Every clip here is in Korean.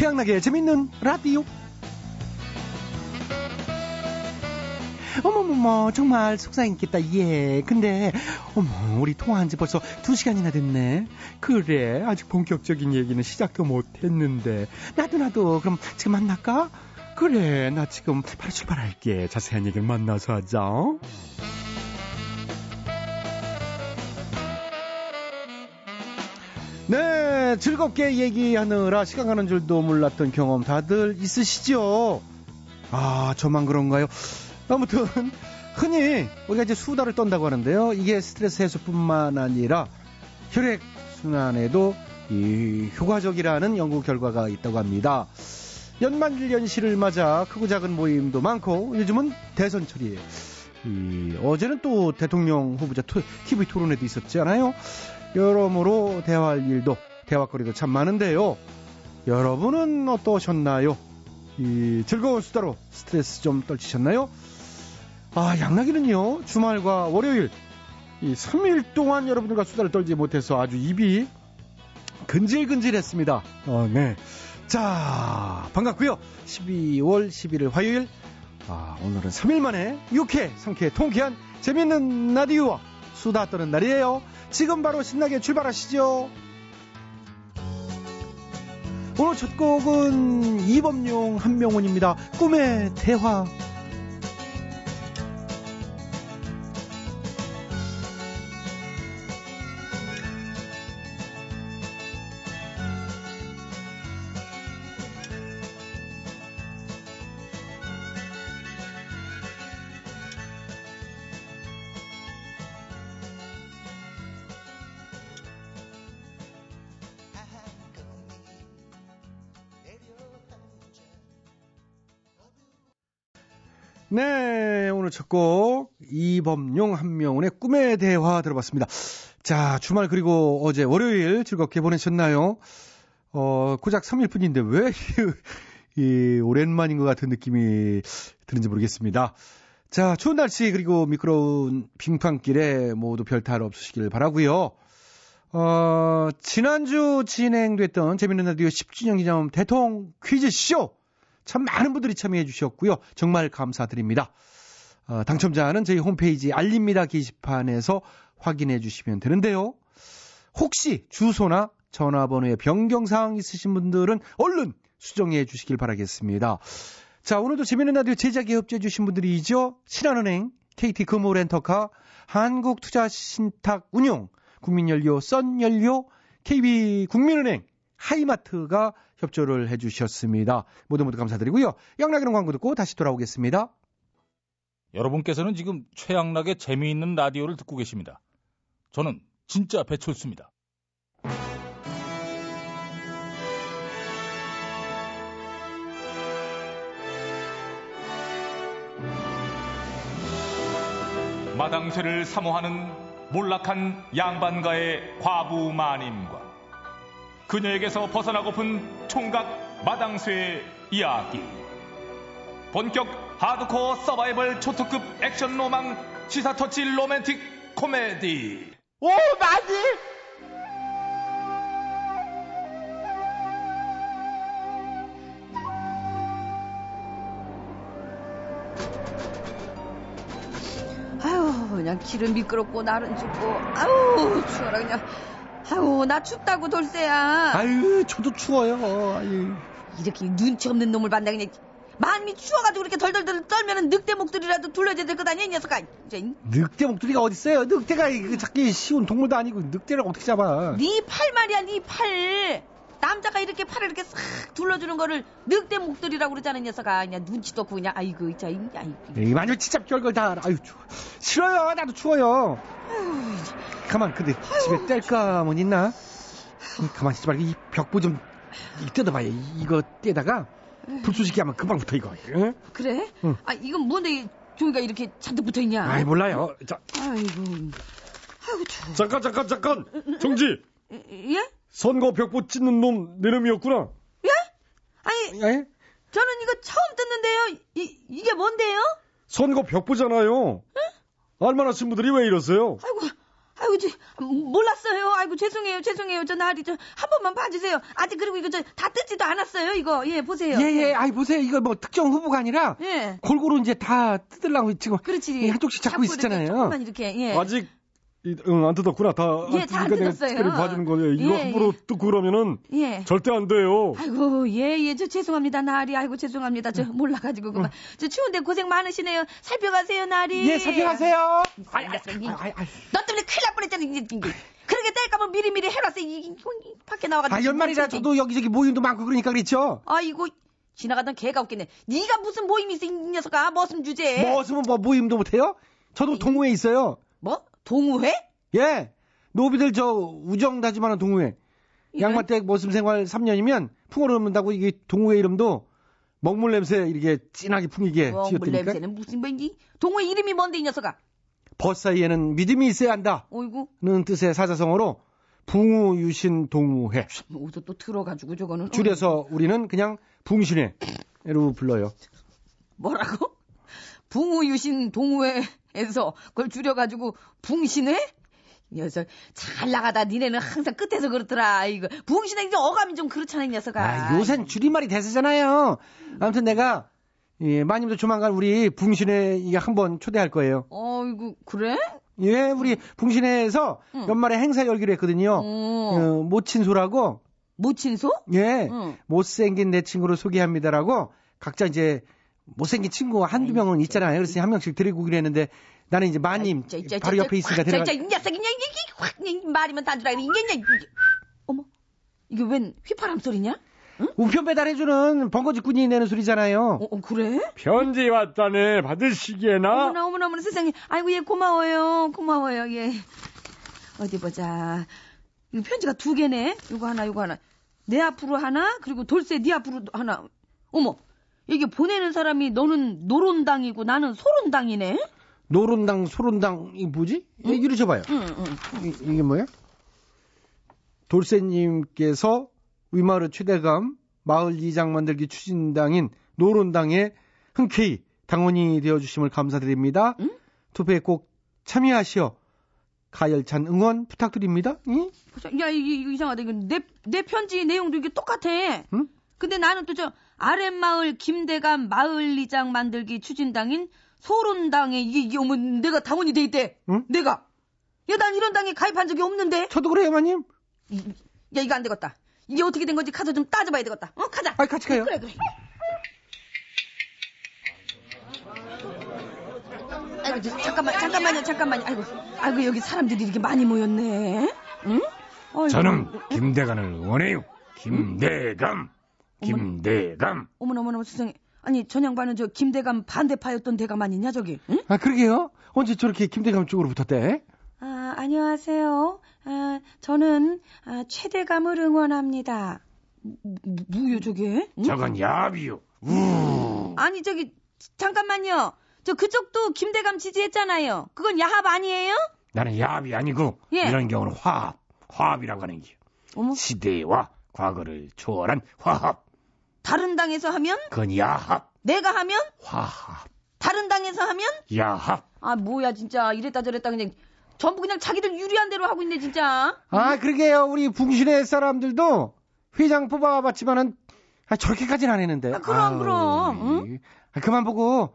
최양락의 재밌는 라디오. 어머머머 정말 속상했겠다. 예 근데 어머 우리 통화한 지 벌써 두 시간이나 됐네. 그래 아직 본격적인 얘기는 시작도 못했는데. 나도 나도 그럼 지금 만날까? 그래 나 지금 바로 출발할게. 자세한 얘기를 만나서 하자 네 즐겁게 얘기하느라 시간 가는 줄도 몰랐던 경험 다들 있으시죠 아 저만 그런가요 아무튼 흔히 우리가 이제 수다를 떤다고 하는데요. 이게 스트레스 해소뿐만 아니라 혈액 순환에도 이 효과적이라는 연구 결과가 있다고 합니다. 연말연시를 맞아 크고 작은 모임도 많고 요즘은 대선철이에요. 이 어제는 또 대통령 후보자 TV 토론회도 있었잖아요. 여러모로 대화할 일도 대화거리도 참 많은데요. 여러분은 어떠셨나요? 이 즐거운 수다로 스트레스 좀 떨치셨나요? 아, 양락이는요, 주말과 월요일, 이 3일 동안 여러분들과 수다를 떨지 못해서 아주 입이 근질근질했습니다. 어, 네. 자, 반갑고요 12월 11일 화요일, 아, 오늘은 3일 만에 유쾌, 상쾌, 통쾌한 재밌는 라디오와 수다 떠는 날이에요. 지금 바로 신나게 출발하시죠. 오늘 첫 곡은 이범용 한명훈입니다. 꿈의 대화. 네, 오늘 첫곡 이범용 한명훈의 꿈의 대화 들어봤습니다. 자, 주말 그리고 어제 월요일 즐겁게 보내셨나요? 어, 고작 3일 뿐인데 왜 이, 오랜만인 것 같은 느낌이 드는지 모르겠습니다. 자, 추운 날씨 그리고 미끄러운 빙판길에 모두 별탈 없으시길 바라고요. 어, 지난주 진행됐던 재밌는 라디오 10주년 기념 대통 퀴즈쇼 참 많은 분들이 참여해 주셨고요. 정말 감사드립니다. 어, 당첨자는 저희 홈페이지 알립니다 게시판에서 확인해 주시면 되는데요. 혹시 주소나 전화번호에 변경사항 있으신 분들은 얼른 수정해 주시길 바라겠습니다. 자, 오늘도 재밌는 라디오 제작에 협조해 주신 분들이죠. 신한은행, KT금호렌터카, 한국투자신탁운용, 국민연료, 썬연료, KB국민은행, 하이마트가 협조를 해주셨습니다. 모두 모두 감사드리고요. 양락이는 광고 듣고 다시 돌아오겠습니다. 여러분께서는 지금 최양락의 재미있는 라디오를 듣고 계십니다. 저는 진짜 배철수입니다. 마당쇠를 사모하는 몰락한 양반가의 과부 마님과 그녀에게서 벗어나고픈 총각 마당쇠의 이야기. 본격 하드코어 서바이벌 초특급 액션 로망 시사 터치 로맨틱 코미디. 오, 맞지? 아유, 그냥 길은 미끄럽고 날은 춥고, 아유, 추워라, 그냥. 아유, 나 춥다고 돌쇠야. 아유, 저도 추워요. 아유. 이렇게 눈치 없는 놈을 만나 그냥 마음이 추워가지고 이렇게 덜덜덜 떨면은 늑대 목들이라도 둘러줘야 될 것 아니야, 이 녀석아. 이제. 늑대 목도리가 어딨어요? 늑대가 잡기 쉬운 동물도 아니고 늑대를 어떻게 잡아? 네 팔 말이야, 네 팔. 남자가 이렇게 팔을 이렇게 싹 둘러주는 거를 늑대 목도리라고 그러잖아, 이 녀석아. 그냥 눈치도 없고 그냥 아이고, 자, 아이고. 이 마늘 진짜 별걸 다 알아. 아유, 추워. 싫어요. 나도 추워요. 가만, 근데 집에 뗄감은 있나? 가만 있지 말고 이 벽보 좀 뜯어봐요. 이거 떼다가 불쏘시개 하면 금방 붙어 이거. 응? 그래? 응. 아, 이건 뭔데 종이가 이렇게 잔뜩 붙어 있냐? 아이 몰라요. 자, 아이고. 아이고, 추워. 잠깐 잠깐 잠깐 정지 예? 선거 벽보 찢는 놈 내놈이었구나 예? 아니, 예? 저는 이거 처음 듣는데요. 이, 이게 뭔데요? 선거 벽보잖아요 알만하신 분들이 왜 이러세요 아이고, 아이고, 저, 몰랐어요. 아이고, 죄송해요, 죄송해요. 저 나리, 저, 한 번만 봐주세요. 아직 그리고 이거 저, 다 뜯지도 않았어요, 이거. 예, 보세요. 예, 예. 아이, 보세요. 이거 뭐 특정 후보가 아니라 예. 골고루 이제 다 뜯으려고 지금 그렇지. 예, 한쪽씩 잡고 이렇게 있잖아요. 조금만 이렇게, 예. 아직 이, 응, 안 뜯었구나. 다. 예, 내가 뜯었어요. 특별히 봐주는 거예요. 이거 예, 함부로 예. 뜯고 그러면은 예. 절대 안 돼요. 아이고, 예, 예, 저 죄송합니다, 나리. 아이고, 죄송합니다. 저 몰라가지고, 그만. 저 추운데 고생 많으시네요. 살펴가세요, 나리. 예, 살펴가세요. 아이, 아이, 아이, 아이, 아이. 너 때문에 큰일 날 뻔했잖아, 이게. 이게. 그렇게 뗄까면 미리미리 해놨어. 이, 이, 이, 밖에 나와가지고. 아, 연말이라 저도 여기저기 모임도 많고 그러니까 그렇죠. 아이고, 지나가던 개가 없겠네. 네가 무슨 모임이 있어, 이 녀석아. 머슴 주제. 뭐 없으면 뭐 모임도 못해요? 저도 동호회 있어요. 뭐? 동우회? 예. 노비들 저 우정 다짐하는 동호회. 양마댁 모습 생활 3년이면 풍어를 얻는다고 이게 동호회 이름도 먹물 냄새 이렇게 진하게 풍기게 어, 물 지었다니까. 냄새는 무슨 뭐인지. 동호회 이름이 뭔데, 이 녀석아? 벗 사이에는 믿음이 있어야 한다. 어이구, 는 뜻의 사자성어로 붕우 유신 동호회. 어디서 또 들어가지고 저거는. 어, 줄여서 우리는 그냥 붕신회로 불러요. 뭐라고? 붕우유신 동호회에서 그걸 줄여가지고 붕신회? 이 녀석 잘 나가다 니네는 항상 끝에서 그렇더라 이거 붕신회 이제 어감이 좀 그렇잖아 이 녀석아 아, 요샌 줄임말이 대세잖아요. 아무튼 내가 예, 마님도 조만간 우리 붕신회 이게 한번 초대할 거예요. 어이구 그래? 예, 우리 붕신회에서 응. 연말에 행사 열기로 했거든요. 어, 어, 모친소라고 모친소? 예, 응. 못생긴 내 친구를 소개합니다라고 각자 이제 못생긴 친구 한두 명은 있잖아요. 그래서 한 명씩 데리고 오기로 했는데 나는 이제 마님 저, 저, 저, 바로 저, 옆에 있으니까 데려가. 저, 이 녀석이 확 말이면 단주라 이게 어머 이게 웬 휘파람 소리냐? 우편 배달해주는 번거지꾼이 내는 소리잖아요. 어, 어, 그래? 편지 왔다네. 받으시게나? 어머나 어머나 어머나 세상에 아이고 예 고마워요 고마워요 예 어디 보자 이거 편지가 두 개네 이거 하나 이거 하나 내 앞으로 하나 그리고 돌쇠 네 앞으로 하나 어머 이게 보내는 사람이 너는 노론당이고 나는 소론당이네 노론당, 소론당, 이 뭐지? 예, 이리 줘봐요. 응 응 이, 이게 뭐야? 돌쇠님께서 위마을 최대감 마을 이장 만들기 추진당인 노론당에 흔쾌히 당원이 되어주심을 감사드립니다. 응? 투표에 꼭 참여하시어 가열찬 응원 부탁드립니다. 응? 야 이게 이상하다 이거 내, 내 편지 내용도 이게 똑같아 응? 근데 나는 또 저 아랫마을 김대감 마을리장 만들기 추진당인 소론당에 이게, 이게 어머 내가 당원이 돼 있대 응? 내가 야 난 이런 당에 가입한 적이 없는데 저도 그래요, 마님. 이- 야 이거 안 되겠다 이게 어떻게 된 건지 가서 좀 따져봐야 되겠다 어 가자 아, 같이 가요. 그래 그래 아이고 저, 잠깐만 잠깐만요 잠깐만요 아이고 아이고 여기 사람들이 이렇게 많이 모였네 응? 아이고, 저는 김대감을 응원해요. 김대감. 김대감. 어머나 어머나 세상에 아니 전 양반은 저 김대감 반대파였던 대감 아니냐 저기 응? 아, 그러게요. 언제 저렇게 김대감 쪽으로 붙었대? 아 안녕하세요 아 저는 아, 최대감을 응원합니다 뭐, 뭐요 저게 응? 저건 야비요. 우. 아니 저기 잠깐만요 저 그쪽도 김대감 지지했잖아요 그건 야합 아니에요? 나는 야비 아니고 예. 이런 경우는 화합. 화합이라고 하는 게 어머 시대와 과거를 초월한 화합. 다른 당에서 하면 그건 야합. 내가 하면 화합. 다른 당에서 하면 야합. 아 뭐야 진짜 이랬다 저랬다 그냥 전부 그냥 자기들 유리한 대로 하고 있네 진짜 아, 그러게요. 우리 붕신회 사람들도 회장 뽑아봤지만은 아, 저렇게까지는 안 했는데. 아, 그럼, 그럼, 응? 아, 그만 보고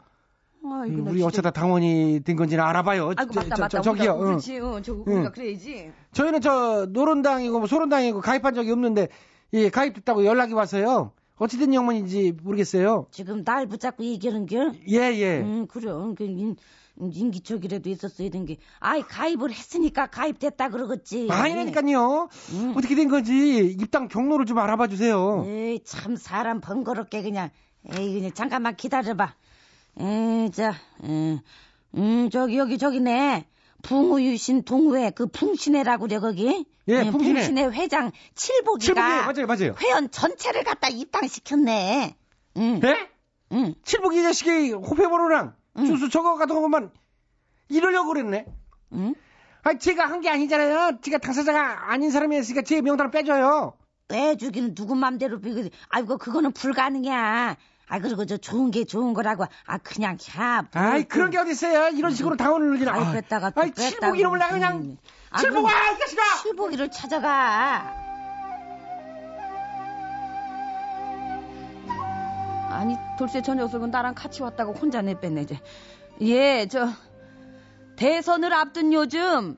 아이고, 나 우리 진짜- 어쩌다 당원이 된 건지는 알아봐요. 아이고 저, 맞다 저, 맞다 저. 우리가, 응. 그렇지 응, 저 우리가 응. 그래야지 저희는 저 노론당이고 뭐 소론당이고 가입한 적이 없는데 예, 가입됐다고 연락이 와서요. 어찌된 영문인지 모르겠어요. 지금 날 붙잡고 얘기하는 겨? 예, 예. 응, 그럼. 그 인, 인기척이라도 있었어야 된 게. 아이, 가입을 했으니까 가입됐다 그러겠지. 아니라니까요. 응. 어떻게 된 건지 입당 경로를 좀 알아봐 주세요. 에이, 참, 사람 번거롭게 그냥. 에이, 그냥 잠깐만 기다려봐. 에이, 자, 음, 음, 저기, 여기, 저기네. 붕우유신 동회, 그 풍신회라고 그래, 거기. 예, 응, 풍신회. 풍신회 회장 칠복이가. 칠복이 맞아요, 맞아요. 회원 전체를 갖다 입당시켰네. 응, 네? 응. 칠복이 자식이 호패번호랑 응. 주소 적어 같은 것만 이러려고 그랬네. 응? 아, 제가 한 게 아니잖아요. 제가 당사자가 아닌 사람이었으니까 제 명단을 빼줘요. 빼주기는 누구 맘대로 빼고 아이고 그거는 불가능이야. 아 그리고 저 좋은 게 좋은 거라고 아 그냥 야. 뭐 아이, 또. 그런 게 어딨어요. 이런 식으로 당원을 늘리나. 아이 뺐다가 또 아이, 뺐다가 칠복 이름을 내가 그냥. 아, 칠복아, 이 자식아! 칠복이를 찾아가. 아니 돌쇠 저 녀석은 나랑 같이 왔다고 혼자 내뺐네 이제. 예, 저 대선을 앞둔 요즘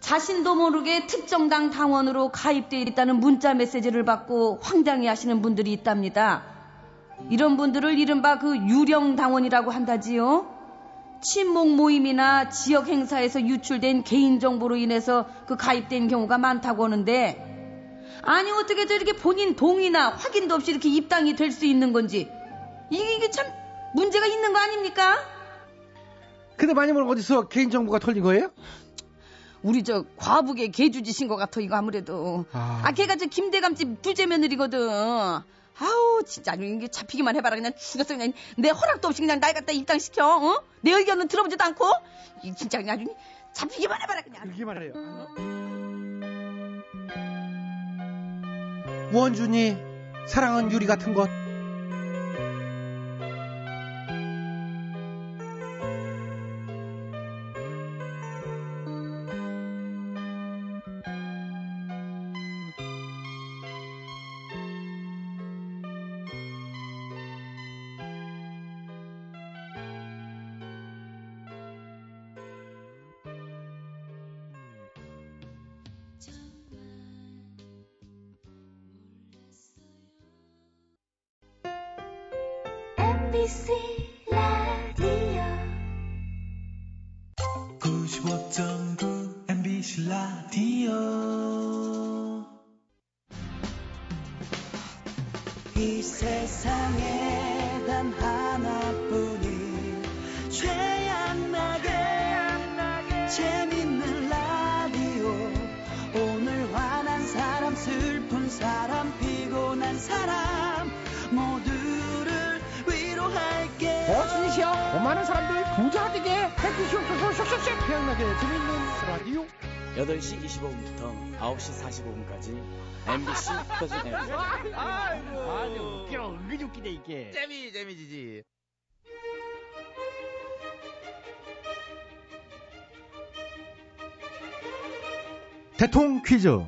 자신도 모르게 특정당 당원으로 가입돼 있다는 문자 메시지를 받고 황당해 하시는 분들이 있답니다. 이런 분들을 이른바 그 유령 당원이라고 한다지요. 친목 모임이나 지역 행사에서 유출된 개인 정보로 인해서 그 가입된 경우가 많다고 하는데 아니 어떻게 저렇게 본인 동의나 확인도 없이 이렇게 입당이 될 수 있는 건지 이게, 이게 참 문제가 있는 거 아닙니까? 근데 마님은 어디서 개인정보가 털린 거예요? 우리 저 과북의 개주지신 것 같아 이거 아무래도 아. 아, 걔가 저 김대감집 둘째 며느리거든 아우 진짜 이게 잡히기만 해봐라 그냥 죽였어 그냥 내 허락도 없이 그냥 날 갖다 입당시켜 어? 내 의견은 들어보지도 않고 이 진짜 그냥 아주 잡히기만 해봐라 그냥 그러기만 해요. 원준이 사랑은 유리 같은 것. 태양나게 재밌는 라디오 8시 25분부터 9시 45분까지 MBC 터진 FM 아주 웃겨, 은근히 웃기네, 이게. 재미 재미지지. 대통 퀴즈.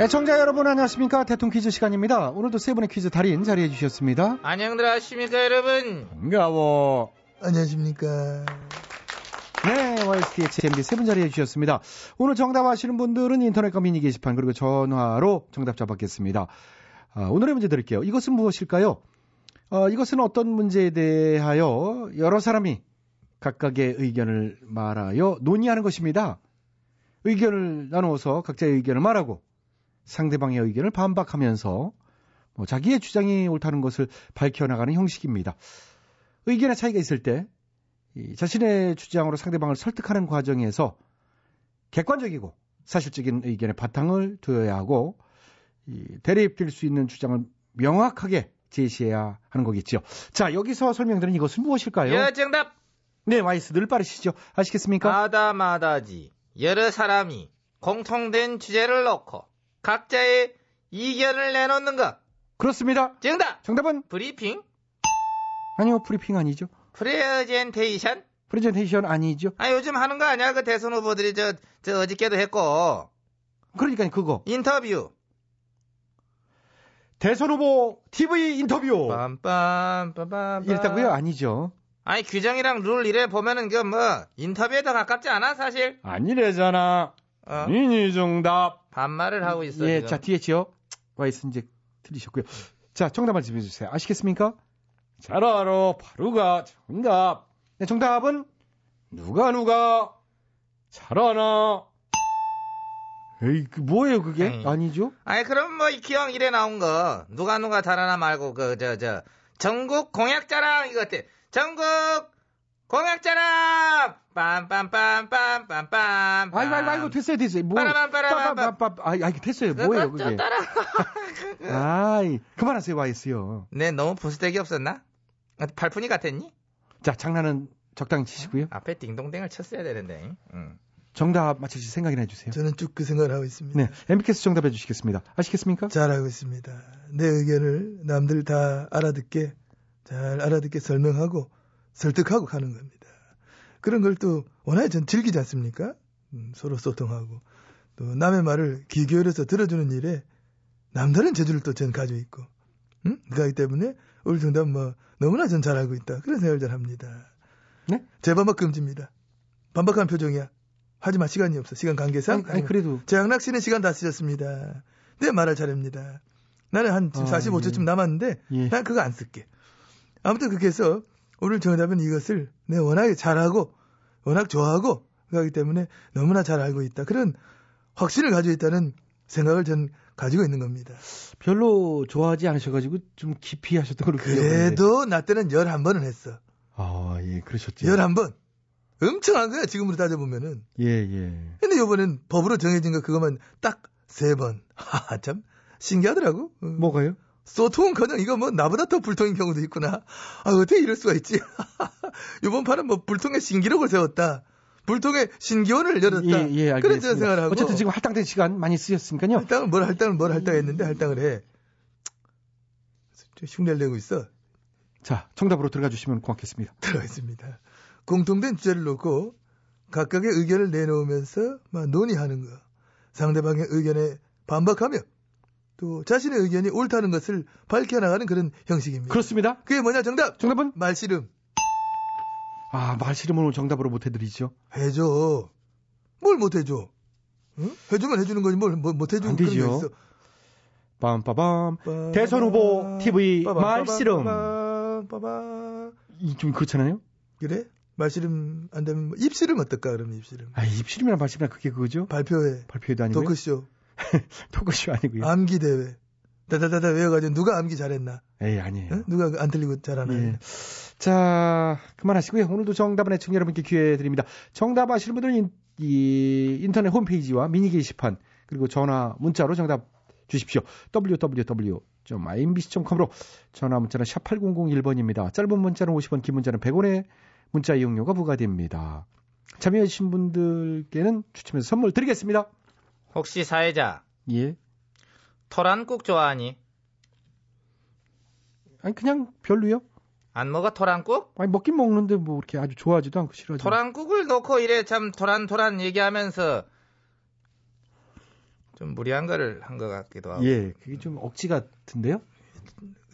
애청자 여러분 안녕하십니까 대통 퀴즈 시간입니다. 오늘도 세 분의 퀴즈 달인 자리해 주셨습니다. 안녕들 하십니까 여러분. 반가워. 안녕하십니까 네, YSTHMB 세분 자리해 주셨습니다. 오늘 정답 아시는 분들은 인터넷과 미니 게시판 그리고 전화로 정답자 받겠습니다. 아, 오늘의 문제 드릴게요. 이것은 무엇일까요? 어, 이것은 어떤 문제에 대하여 여러 사람이 각각의 의견을 말하여 논의하는 것입니다. 의견을 나누어서 각자의 의견을 말하고 상대방의 의견을 반박하면서 뭐 자기의 주장이 옳다는 것을 밝혀나가는 형식입니다. 의견의 차이가 있을 때 이 자신의 주장으로 상대방을 설득하는 과정에서 객관적이고 사실적인 의견의 바탕을 두어야 하고 이 대립될 수 있는 주장을 명확하게 제시해야 하는 거겠죠. 자, 여기서 설명드린 이것은 무엇일까요? 여 정답. 네, 와이스 늘 빠르시죠. 아시겠습니까? 마다마다지. 여러 사람이 공통된 주제를 놓고 각자의 이견을 내놓는 것. 그렇습니다. 정답. 정답은 브리핑, 아니요, 브리핑 아니죠. 프레젠테이션. 프레젠테이션 아니죠. 아 요즘 하는 거 아니야? 그 대선 후보들이 저, 저 어저께도 했고 그러니까 그거 인터뷰. 대선 후보 TV 인터뷰 빰빰빰빰. 이랬다고요? 아니죠. 아니 규정이랑 룰 이래 보면은 그 뭐 인터뷰에 더 가깝지 않아 사실? 아니래잖아. 어, 미니 정답. 반말을 하고 있어. 예, 지금. 자 뒤에지요. 와이스 이제 틀리셨고요. 자 정답 말씀해 주세요. 아시겠습니까? 잘 알아. 바로가 정답. 네, 정답은 누가 누가 잘 아나. 에이, 그 뭐예요 그게? 에이. 아니 죠? 아니 그럼 뭐이 기왕 이래 나온 거 누가 누가 잘하나 말고 그 저 저 전국 공약자랑 이거 어때? 전국 공약자랑 빰빰빰빰빰빰빰. 아이고 아이고 아이고 됐어요 됐어요. 뭐 빠라밤, 빠라밤, 빠빠빠빠. 아, 아 됐어요. 뭐예요 그게? 따라. 아이 그만하세요 와이스요. 네 너무 부스대기 없었나? 아, 발푼이 같았니? 자 장난은 적당히 치시고요. 앞에 딩동댕을 쳤어야 되는데. 응. 정답 맞추실 생각이나 해주세요. 저는 쭉 그 생각을 하고 있습니다 네, MBK에서 정답해 주시겠습니다. 아시겠습니까? 잘하고 있습니다 내 의견을 남들 다 알아듣게 잘 알아듣게 설명하고 설득하고 가는 겁니다 그런 걸 또 워낙에 전 즐기지 않습니까? 음, 서로 소통하고 또 남의 말을 귀 기울여서 들어주는 일에 남다른 재주를 또 전 가지고 있고 응? 그렇기 때문에 우리 정답 뭐 너무나 전잘 알고 있다 그런 생각을 잘 합니다. 네? 재반박 금지입니다. 반박하는 표정이야. 하지만 시간이 없어. 시간 관계상. 아니, 아니, 그래도 재학락 씨는 시간 다 쓰셨습니다. 내 말할 차례입니다. 나는 한 지금 아, 45초쯤 예. 남았는데 예. 난 그거 안 쓸게. 아무튼 그렇게 해서 오늘 정답은 이것을 내가 워낙에 잘하고 워낙 좋아하고 그렇기 때문에 너무나 잘 알고 있다. 그런 확신을 가지고 있다는 생각을 전 가지고 있는 겁니다. 별로 좋아하지 않으셔가지고 좀 깊이 하셨던 걸로. 그래도 나 때는 11번은 했어. 아, 예, 그러셨죠. 11번. 엄청 한 거야, 지금으로 따져보면은. 예, 예. 근데 요번엔 법으로 정해진 거 그거만 딱세 번. 하, 참 신기하더라고. 어. 뭐가요? 소통은커녕 이거 뭐 나보다 더 불통인 경우도 있구나. 아 어떻게 이럴 수가 있지? 이번 판은 뭐 불통의 신기록을 세웠다. 불통의 신기원을 열었다. 예, 예, 그런 알겠습니다. 생각을 하고. 어쨌든 지금 할당된 시간 많이 쓰셨으니까요. 할당을 뭘 할당을 뭘 할당했는데 할당을 해. 좀 흉내를 내고 있어. 자, 정답으로 들어가 주시면 고맙겠습니다. 들어있습니다. 공통된 주제를 놓고 각각의 의견을 내놓으면서 막 논의하는 거. 상대방의 의견에 반박하며 또 자신의 의견이 옳다는 것을 밝혀나가는 그런 형식입니다. 그렇습니다. 그게 뭐냐 정답? 정답은? 말씨름. 아, 말씨름은 오늘 정답으로 못 해드리죠. 해줘. 뭘 못 해줘? 응? 해주면 해주는 거지 뭘, 뭘 못해주는 안 그런 게. 있어. 빰빠밤. 대선 후보 TV 말씨름. 빠밤, 빠밤. 이좀 그렇잖아요? 그래? 말씨름 안 되면 뭐 입씨름 어떨까 그러면 입씨름. 아, 입씨름이랑 말씨름이랑 그게 그거죠? 발표회. 발표회도 아니고요. 토크쇼. 토크쇼 아니고요. 암기 대회. 다다다다 외워가지고 누가 암기 잘했나? 에이, 아니에요. 응? 누가 안 틀리고 잘하나? 예. 자, 그만하시고요. 오늘도 정답은 애청 여러분께 기회 드립니다. 정답 아시는 분들은 인, 이 인터넷 홈페이지와 미니 게시판 그리고 전화 문자로 정답 주십시오. www.imbc.com으로 전화 문자는 샵 8001번입니다. 짧은 문자는 50원, 긴 문자는 100원의 문자 이용료가 부과됩니다. 참여해주신 분들께는 추첨해서 선물 드리겠습니다. 혹시 사회자 예. 토란국 좋아하니? 아니, 그냥 별로요? 안 먹어 토란국? 아니, 먹긴 먹는데 뭐 이렇게 아주 좋아하지도 않고 싫어하지. 토란국을 놓고 이래 참 토란토란 얘기하면서 좀 무리한 거를 한 것 같기도 하고. 예, 그게 좀 억지 같은데요?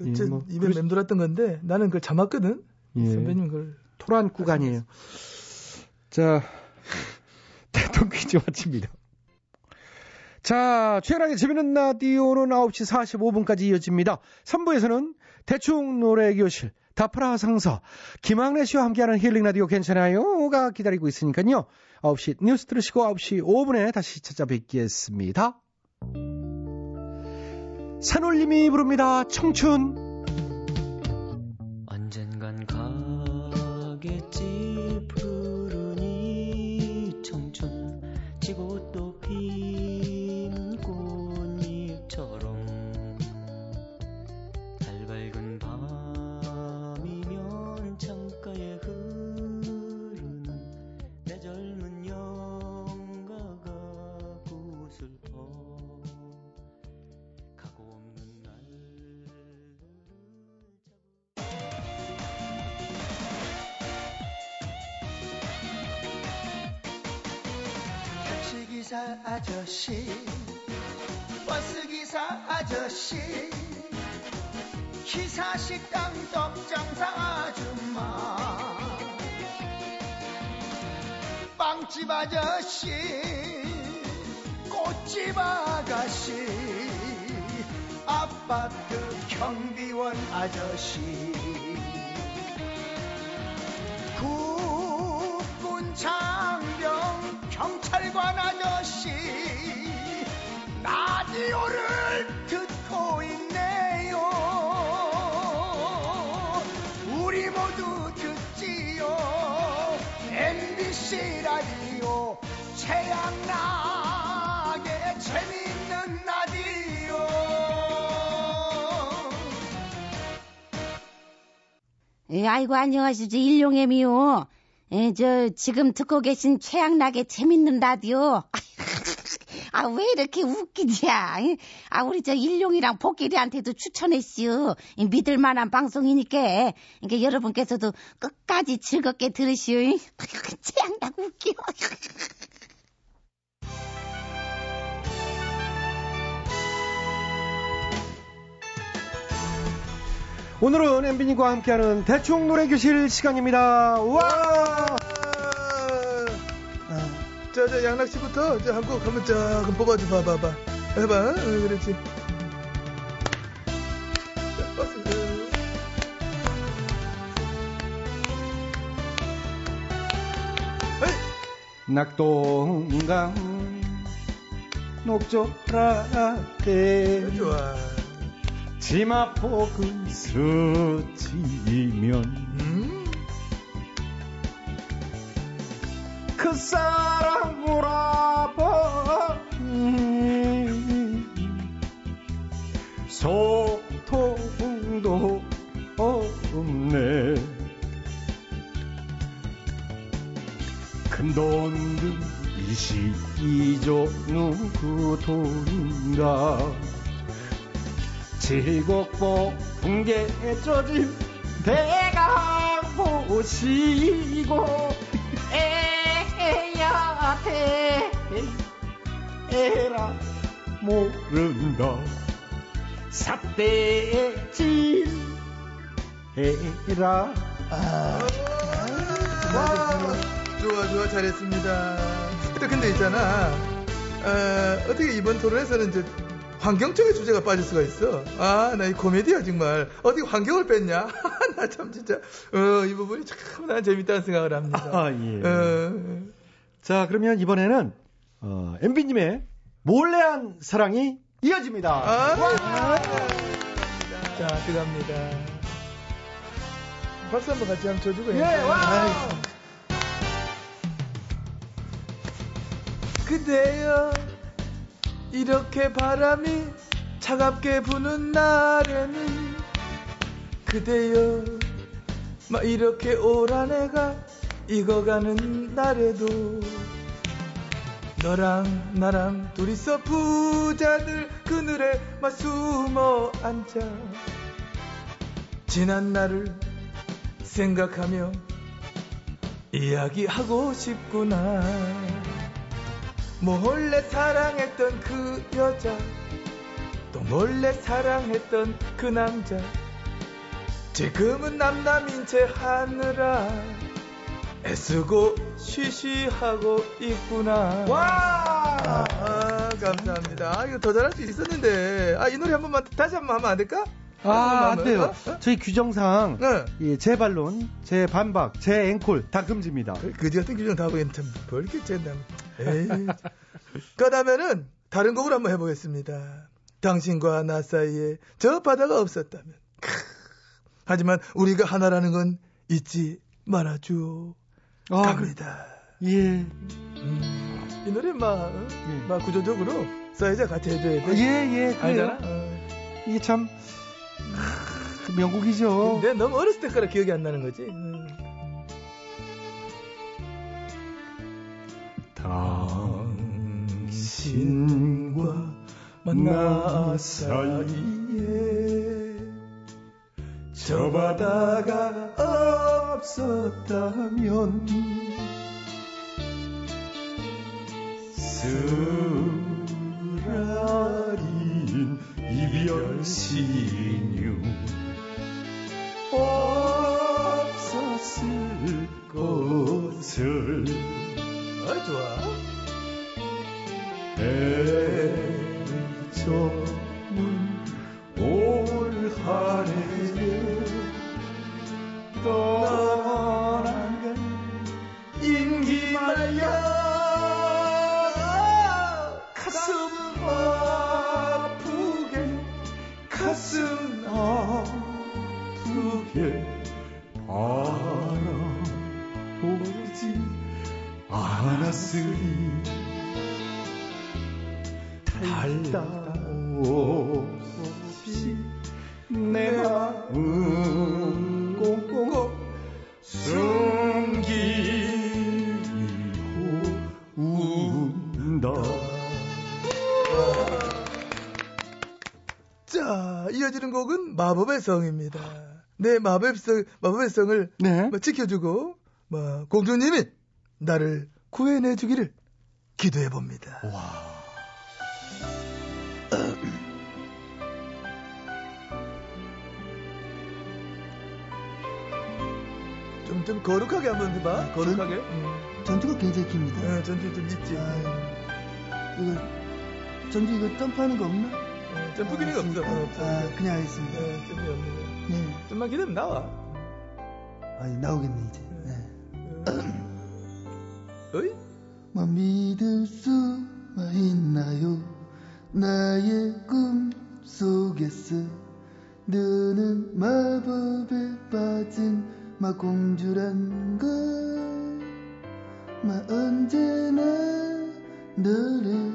예, 저 뭐, 입에 그러시- 맴돌았던 건데 나는 그걸 참았거든. 예. 선배님 그걸 토란국 아니에요. 자, 대통령 퀴즈 마칩니다. 자, 최근하게 재밌는 라디오는 9시 45분까지 이어집니다. 3부에서는 대충 노래 교실, 다프라 상사, 김학래 씨와 함께하는 힐링 라디오 괜찮아요?가 기다리고 있으니까요. 9시 뉴스 들으시고 9시 5분에 다시 찾아뵙겠습니다. 산울림이 부릅니다. 청춘. 언젠간 가겠지 푸른 이 청춘 지고 기사 아저씨 버스 기사 아저씨 기사 식당 떡장사 아줌마 빵집 아저씨 꽃집 아가씨 아파트 경비원 아저씨 경찰관 아저씨 라디오를 듣고 있네요. 우리 모두 듣지요. MBC 라디오 최양락의 예, 아이고 안녕하시죠 일용햄이요. 예, 저 지금 듣고 계신 최양락의 재밌는 라디오. 아, 왜 이렇게 웃기지야? 아, 우리 저 일용이랑 복길이한테도 추천했시오. 이 믿을 만한 방송이니까. 그러니까 여러분께서도 끝까지 즐겁게 들으시오. 최양락 웃겨. 오늘은 엠비님과 함께하는 대충 노래 교실 시간입니다. 와! 자, 자, 양락 씨부터 저 한곡 한번 조금 뽑아줘 봐봐봐. 해봐. 어, 그렇지. 낙동강 녹조라때 좋아. 지마폭을 스치면 음? 그 사랑 몰아봐 소통도 없네 큰돈 이시이조 누구 돈인가 칠곡보 붕괴 쪼짐 대강 보시고 에야 대 에라 모른다 삿대질 에라 와, 좋아, 좋아, 잘했습니다. 또 근데 있잖아. 어, 어떻게 이번 토론에서는 이제 환경 쪽의 주제가 빠질 수가 있어. 아, 나 이 코미디야, 정말. 어떻게 환경을 뺐냐? 나 참 진짜, 어, 이 부분이 참 난 재밌다는 생각을 합니다. 아, 예. 어, 자, 그러면 이번에는 어, MB님의 몰래한 사랑이 이어집니다. 아, 자, 들어갑니다. 박수 한번 같이 한번 쳐주고. 예, 와! 아이고. 그대여, 이렇게 바람이 차갑게 부는 날에는 그대여, 막 이렇게 오란 해가 익어가는 날에도 너랑 나랑 둘이서 부자들 그늘에 막 숨어 앉아. 지난 날을 생각하며 이야기하고 싶구나 몰래 사랑했던 그 여자 또 몰래 사랑했던 그 남자 지금은 남남인 채 하느라 애쓰고 쉬쉬하고 있구나. 와! 아, 감사합니다. 아, 이거 더 잘할 수 있었는데. 아, 이 노래 한 번만 다시 한 번 하면 안 될까? 아, 한안 번만 돼요. 하면? 어? 저희 규정상 네. 예, 제 반론, 제 반박, 제 앵콜 다 금지입니다. 그지 같은 규정 다 있는데 참, 뭘 이렇게 쨌나. 에이. 그 다음에는 다른 곡을 한번 해보겠습니다. 당신과 나 사이에 저 바다가 없었다면. 크. 하지만 우리가 하나라는 건 잊지 말아줘. 아, 갑니다. 예. 음, 이 노래 막, 어? 예. 막 구조적으로 사회자 같이 해줘야 돼. 예, 예. 알잖아? 어. 이게 참 크, 명곡이죠. 근데 너무 어렸을 때 거라 기억이 안 나는 거지. 음. 당신과 나 사이에 저 바다가 없었다면 쓰라린 이별 신유 없었을 것을 아, 좋아. 애정은 올 한해 떠 알아보지 않았으니 달다 없이 내 마음 꽁꽁 숨기고 운다. 자, 이어지는 곡은 마법의 성입니다. 내 마법의 성, 마법의 성을 네. 뭐 지켜주고 뭐 공주님이 나를 구해내 주기를 기도해 봅니다. 좀, 좀 거룩하게 한번 해봐. 거룩하게. 음. 전투가 굉장히 깁니다. 어, 전투 좀 있지. 이거 전투 이거 점프하는 거 없나? 어, 점프 기능이 없어. 어, 없어. 아, 그냥 하겠습니다. 어, 점프 없는 거. 네. 좀만 기다리면 나와. 아, 나오겠네 이제. 네. 어이? 뭐 믿을 수만 있나요? 나의 꿈 속에서 너는 마법에 빠진 마공주란 걸. 마 언제나 너를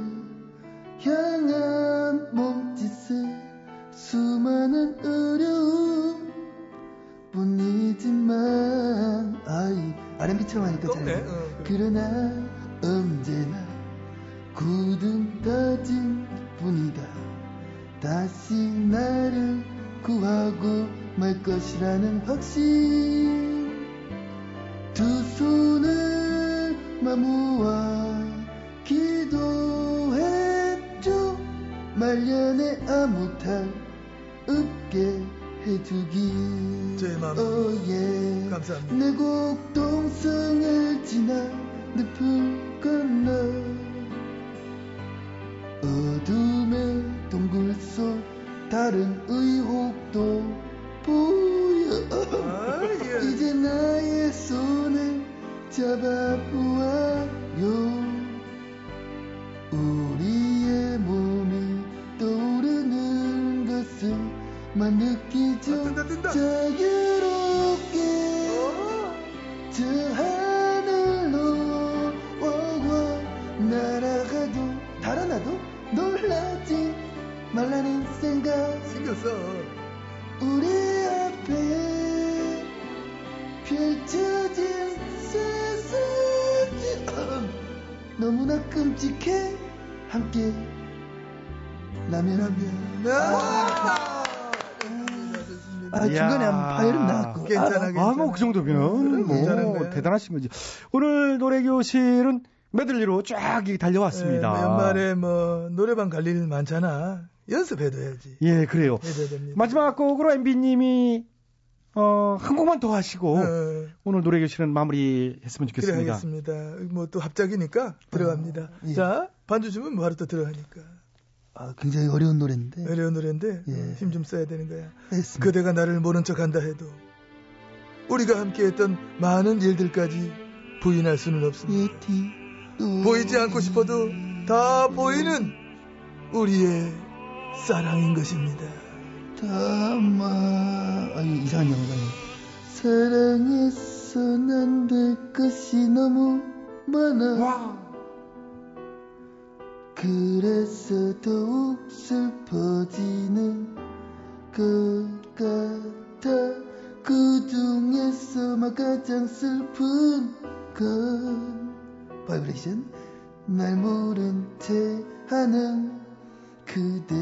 향한 몸짓에 수많은 어려움 뿐이지만 아이 R&B처럼 하니까. 잘 어. 그러나 언제나 굳은 다짐 뿐이다 다시 나를 구하고 말 것이라는 확신 두 손을 마모아 기도했죠 말년에 아무 탈 없게 해주기 제 마음. 어, 예. 감사합니다. 내 곡동성을 지나 늪을 건너 어둠의 동굴 속 다른 의혹도 보여 아, 예. 이제 나의 손을 잡아보아요 우리의 몸이 떠오르는 것을 만 느끼죠 아, 뜬다, 뜬다. 자유롭게 어. 저 하늘로 와와 날아가도 달아나도 놀라지 말라는 생각 써. 우리 앞에 펼쳐진 세상이 너무나 끔찍해 함께 라면 아, 아 중간에 한번 파열음 나왔고 괜찮아, 괜찮아. 아, 뭐, 그 정도면, 괜찮은 뭐. 대단하신 거지. 오늘 노래 교실은 메들리로 쫙 달려왔습니다. 예, 연말에 뭐 노래방 갈 일 많잖아. 연습해둬야지. 예, 그래요. 마지막 곡으로 MB님이, 어, 한 곡만 더 하시고, 어, 오늘 노래 교실은 마무리 했으면 그래 좋겠습니다. 하겠습니다. 뭐 또 합작이니까 들어갑니다. 예. 자, 반주 주면 바로 또 들어가니까. 아, 굉장히 어려운 노래인데 어려운 노래인데 예. 힘좀 써야 되는 거야. 했습니다. 그대가 나를 모른 척한다 해도 우리가 함께했던 많은 일들까지 부인할 수는 없습니다. 보이지 않고 싶어도 다 보이는 우리의 사랑인 것입니다. 담아 아니 이상한 안될 것이 너무 많아 그래서 더욱 슬퍼지는 것 같아. 그 중에서만 가장 슬픈 건 바이브레이션 날 모른 채 하는 그대.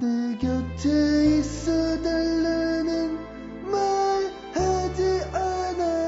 내 곁에 있어 달라는 말 하지 않았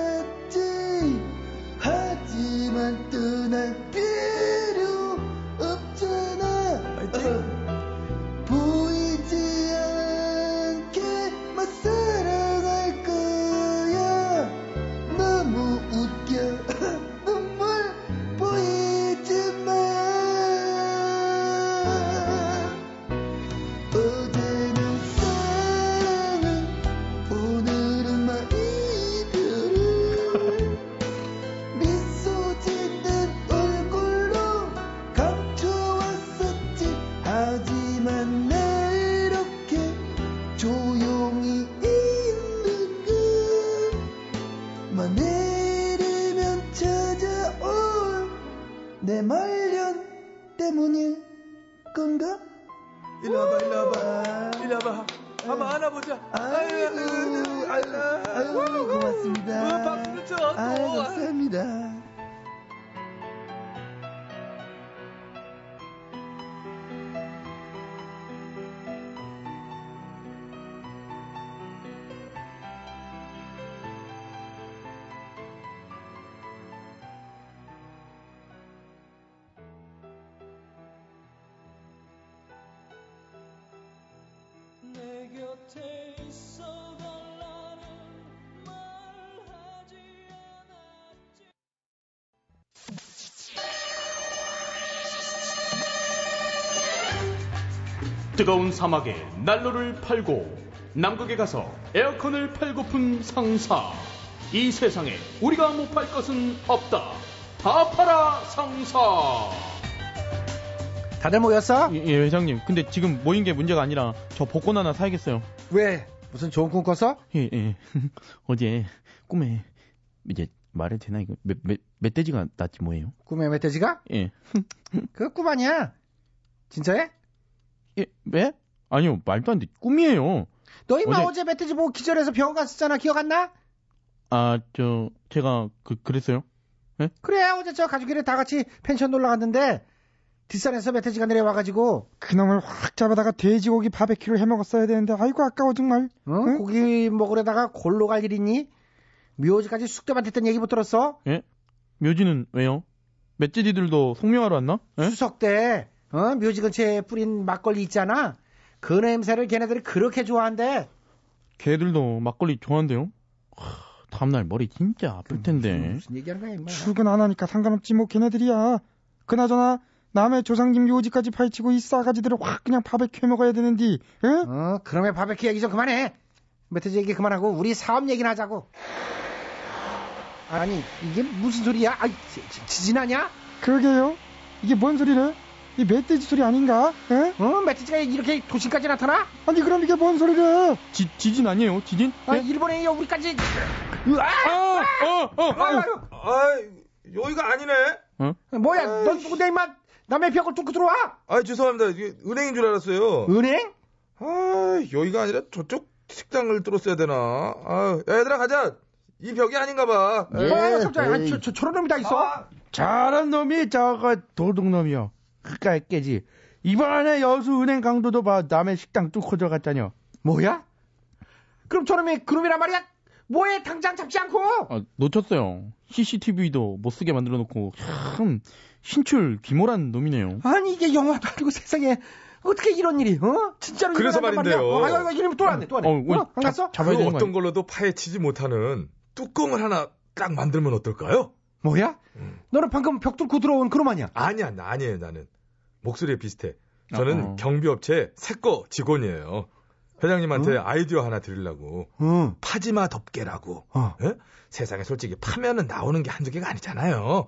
뜨거운 사막에 난로를 팔고 남극에 가서 에어컨을 팔고픈 상사. 이 세상에 우리가 못 팔 것은 없다. 다 팔아 상사. 다들 모였어? 예, 예, 회장님. 근데 지금 모인 게 문제가 아니라 저 복권 하나 사야겠어요. 왜? 무슨 좋은 꿈 꿨어? 예, 예. 어제 꿈에 이제 말해도 되나 이거 멧, 멧, 멧돼지가 났지 뭐예요? 꿈에 멧돼지가? 예. 그거 꿈 아니야. 진짜해? 예, 왜? 아니요, 말도 안 돼. 꿈이에요. 너 이마 어제- 어제... 멧돼지 보고 기절해서 병원 갔었잖아. 기억 안 나? 아, 저 제가 그 그랬어요? 그래 어제 저 가족끼리 다 같이 펜션 놀러 갔는데 뒷산에서 멧돼지가 내려와가지고 그놈을 확 잡아다가 돼지고기 바베큐를 해 먹었어야 되는데 아이고 아까워 정말. 어? 고기 먹으려다가 골로 갈일 있니? 묘지까지 숙대밭 했던 얘기 못 들었어? 예? 묘지는 왜요? 멧돼지들도 송명하러 왔나? 예? 추석 때 어? 묘지 근처에 뿌린 막걸리 있잖아. 그 냄새를 걔네들이 그렇게 좋아한대. 걔들도 막걸리 좋아한대요. 하, 다음날 머리 진짜 아플 텐데. 무슨 얘기하는 거야 임마. 출근 안 하니까 상관없지 뭐 걔네들이야. 그나저나 남의 조상님 묘지까지 파헤치고 이 싸가지들을 확 그냥 바베큐 해 먹어야 되는디. 응? 어, 그러면 바베큐 얘기 좀 그만해. 멧돼지 얘기 그만하고 우리 사업 얘기나 하자고. 아니 이게 무슨 소리야? 아, 지진하냐? 그러게요. 이게 뭔 소리래? 이 멧돼지 소리 아닌가? 에? 어? 멧돼지가 이렇게 도시까지 나타나? 아니 그럼 이게 뭔 소리래? 지, 지진 아니에요? 지진? 아, 일본에 우리까지. 으아! 어, 어, 어, 아유, 아, 여기가 아니네. 뭐야? 넌 누구냐 임마? 남의 벽을 뚫고 들어와? 아, 죄송합니다. 은행인 줄 알았어요. 은행? 아, 여기가 아니라 저쪽 식당을 뚫었어야 되나? 아, 야, 얘들아 가자. 이 벽이 아닌가 봐. 예, 아, 깜짝이야. 아, 저, 저, 저런 놈이 다 있어? 저런 놈이 저거 도둑놈이요. 그까이 깨지. 이번에 여수 은행 강도도 봐 남의 식당 뚫고 들어갔다뇨. 뭐야? 그럼 저놈이 그놈이란 말이야? 뭐해 당장 잡지 않고? 아, 놓쳤어요. CCTV도 못 쓰게 만들어 놓고 참 신출 귀몰한 놈이네요. 아니 이게 영화도 아니고 세상에 어떻게 이런 일이 어? 진짜로 그래서 말인데요. 말이야? 어, 아유, 아유, 이러면 또안 돼, 또안 돼. 어, 뭐, 어, 안 갔어? 그 어떤 걸로도 파헤치지 못하는 뚜껑을 하나 딱 만들면 어떨까요? 뭐야? 너는 방금 벽 뚫고 들어온 그놈 아니야? 아니야, 나 아니에요, 나는. 목소리에 비슷해. 저는 어허. 경비업체 새거 직원이에요. 회장님한테 아이디어 하나 드리려고. 응. 파지마 덮개라고. 어. 예? 세상에 솔직히 파면은 나오는 게 한두 개가 아니잖아요.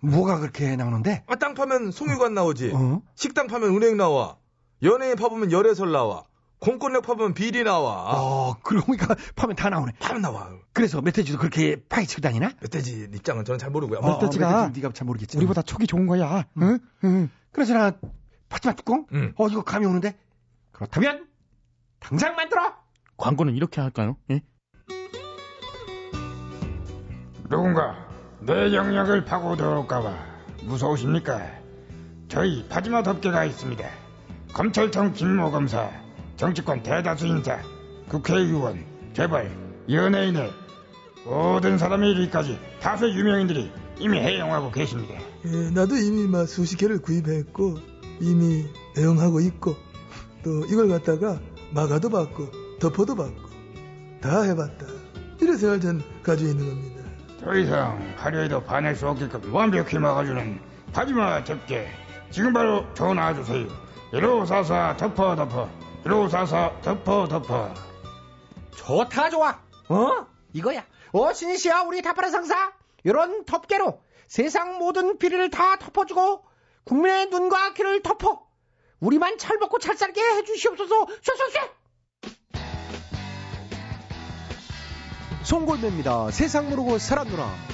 뭐가 그렇게 나오는데? 아, 땅 파면 송유관 나오지. 어? 식당 파면 은행 나와. 연예인 파보면 열애설 나와. 공권력 파보면 비리 나와. 어, 그러고 보니까 파면 다 나오네. 파면 나와. 그래서 멧돼지도 그렇게 파헤치고 다니나? 멧돼지 입장은 저는 잘 모르고요. 어, 멧돼지가 멧돼지 네가 잘 모르겠지. 우리보다 촉이 좋은 거야. 응? 응. 그래서 나 파지마 뚜껑? 응. 어, 이거 감이 오는데? 그렇다면 당장 만들어! 광고는 이렇게 할까요? 예? 누군가 내 영역을 파고들어올까봐 무서우십니까? 저희 파지마 덮개가 있습니다. 검찰청 김모 검사, 정치권 대다수 인사, 국회의원, 재벌, 연예인의 모든 사람의 이르기까지 다수 유명인들이 이미 해용하고 계십니다. 예, 나도 이미 막 수십 개를 구입했고 이미 애용하고 있고 또 이걸 갖다가 마가도 받고 덮어도 받고 다 해봤다. 이런 생활 전 가지고 있는 겁니다. 더 이상 화려해도 반할 수 없게끔 완벽히 막아주는 파지마 덮개 지금 바로 전화 주세요 1544 덮어 덮어 1544 덮어 덮어. 좋다 좋아. 어? 이거야. 어 신이시야 우리 다파라 상사. 이런 덮개로 세상 모든 비리를 다 덮어주고 국민의 눈과 귀를 덮어 우리만 잘 먹고 잘 살게 해주시옵소서 쏘쏘쏘 송골매입니다. 세상 모르고 살았노라